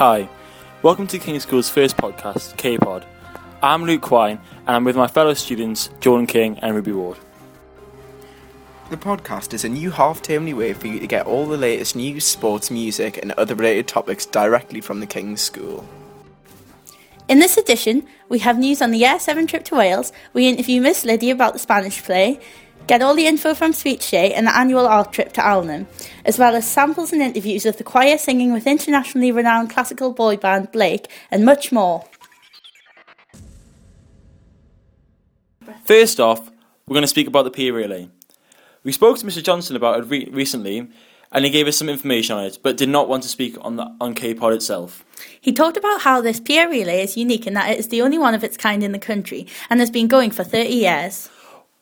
Hi, welcome to King School's first podcast, K Pod. I'm Luke Quine, and I'm with my fellow students, Jordan King and Ruby Ward. The podcast is a new half termly way for you to get all the latest news, sports, music, and other related topics directly from the King's School. In this edition, we have news on the Year 7 trip to Wales, we interview Miss Lydia about the Spanish play, get all the info from Speech Day and the annual art trip to Alnham, as well as samples and interviews of the choir singing with internationally renowned classical boy band Blake, and much more. First off, we're going to speak about the peer relay. We spoke to Mr. Johnson about it re- recently, and he gave us some information on it, but did not want to speak on the on K-Pod itself. He talked about how this peer relay is unique in that it is the only one of its kind in the country and has been going for 30 years.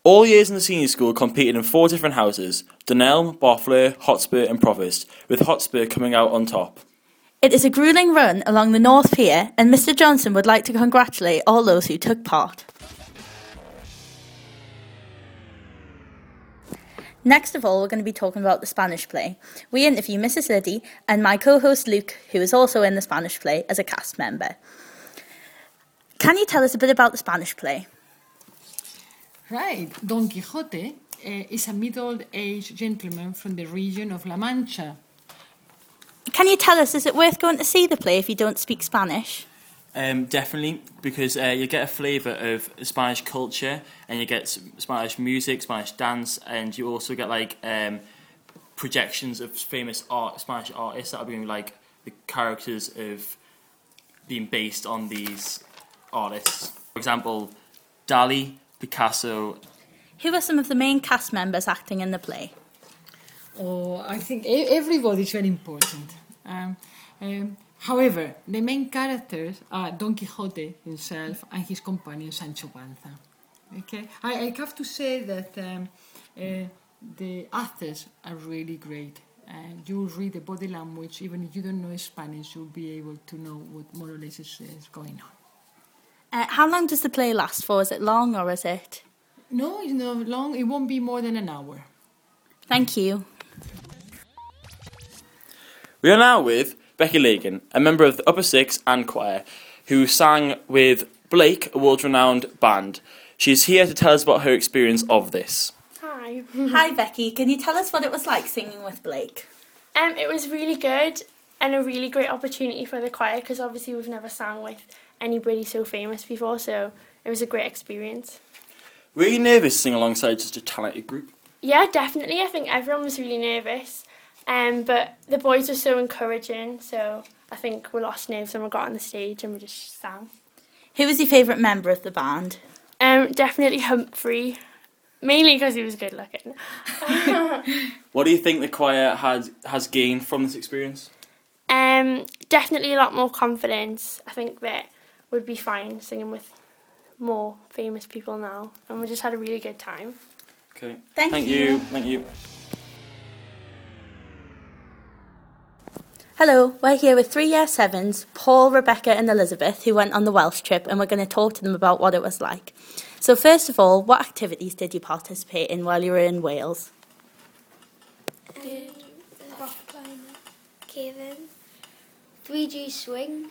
All years in the senior school competed in four different houses: Dunelm, Barfleur, Hotspur, and Provost, with Hotspur coming out on top. It is a grueling run along the North Pier, and Mr. Johnson would like to congratulate all those who took part. Next of all, we're going to be talking about the Spanish play. We interview Mrs. Liddy and my co host Luke, who is also in the Spanish play as a cast member. Can you tell us a bit about the Spanish play? Right, Don Quixote uh, is a middle aged gentleman from the region of La Mancha. Can you tell us, is it worth going to see the play if you don't speak Spanish? Um, definitely, because uh, you get a flavour of Spanish culture, and you get Spanish music, Spanish dance, and you also get like um, projections of famous art, Spanish artists that are being like the characters of being based on these artists. For example, Dali, Picasso. Who are some of the main cast members acting in the play? Oh, I think everybody is very important. Um, um, however, the main characters are Don Quixote himself and his companion Sancho Panza. Okay, I, I have to say that um, uh, the actors are really great. And you'll read the body language, even if you don't know Spanish, you'll be able to know what more or less is, is going on. Uh, how long does the play last for? Is it long or is it? No, it's not long. It won't be more than an hour. Thank you. We are now with Becky Lagan, a member of the Upper Six and Choir, who sang with Blake, a world renowned band. She is here to tell us about her experience of this. Hi. Hi, Becky. Can you tell us what it was like singing with Blake? Um, it was really good and a really great opportunity for the choir because obviously we've never sang with anybody so famous before, so it was a great experience. Were you nervous singing alongside such a talented group? Yeah, definitely. I think everyone was really nervous, um, but the boys were so encouraging, so I think we lost nerves when we got on the stage and we just sang. Who was your favourite member of the band? Um, definitely Humphrey, mainly because he was good looking. What do you think the choir has has gained from this experience? Um, definitely a lot more confidence. I think that would be fine singing with more famous people now, and we just had a really good time. Okay. Thank you. you. Thank you. Hello, we're here with three year sevens, Paul, Rebecca, and Elizabeth, who went on the Welsh trip, and we're going to talk to them about what it was like. So, first of all, what activities did you participate in while you were in Wales? Did rock climber, caving, 3G swing.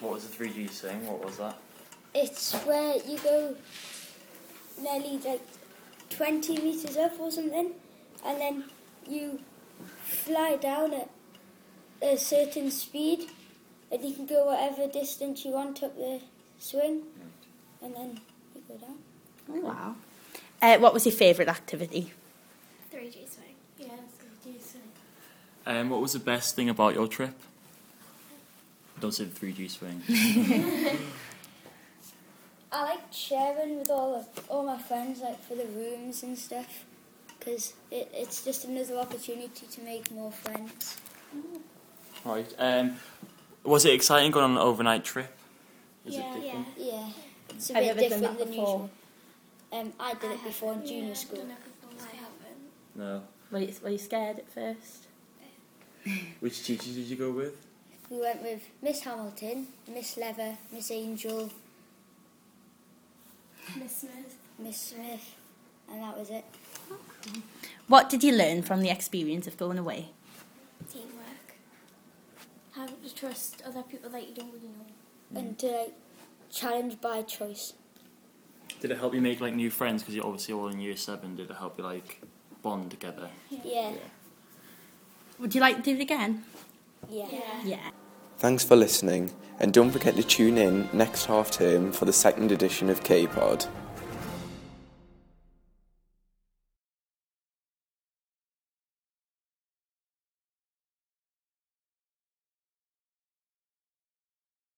What was the three G swing? What was that? It's where you go nearly like 20 meters up or something, and then you fly down at a certain speed, and you can go whatever distance you want up the swing, and then you go down. Oh, wow. Uh, what was your favourite activity? 3G swing. Yeah, 3G swing. Um, what was the best thing about your trip? Don't say the three G swing. I like sharing with all of, all my friends, like for the rooms and stuff, because it, it's just another opportunity to make more friends. right. Um, was it exciting going on an overnight trip? Is it different? Yeah, it's a Have you bit ever done different that than before? usual. Um, I did it before in junior school. I haven't. No. Were you, were you scared at first? Which teachers did you go with? We went with Miss Hamilton, Miss Lever, Miss Angel, Miss Smith. Miss Smith, and that was it. What did you learn from the experience of going away? Teamwork. How having to trust other people that you don't really know. and to like challenge by choice. Did it help you make like new friends? Because you're obviously all in year seven. Did it help you like bond together? Yeah. Would you like to do it again? Yeah. Yeah. Thanks for listening, and don't forget to tune in next half term for the second edition of K Pod.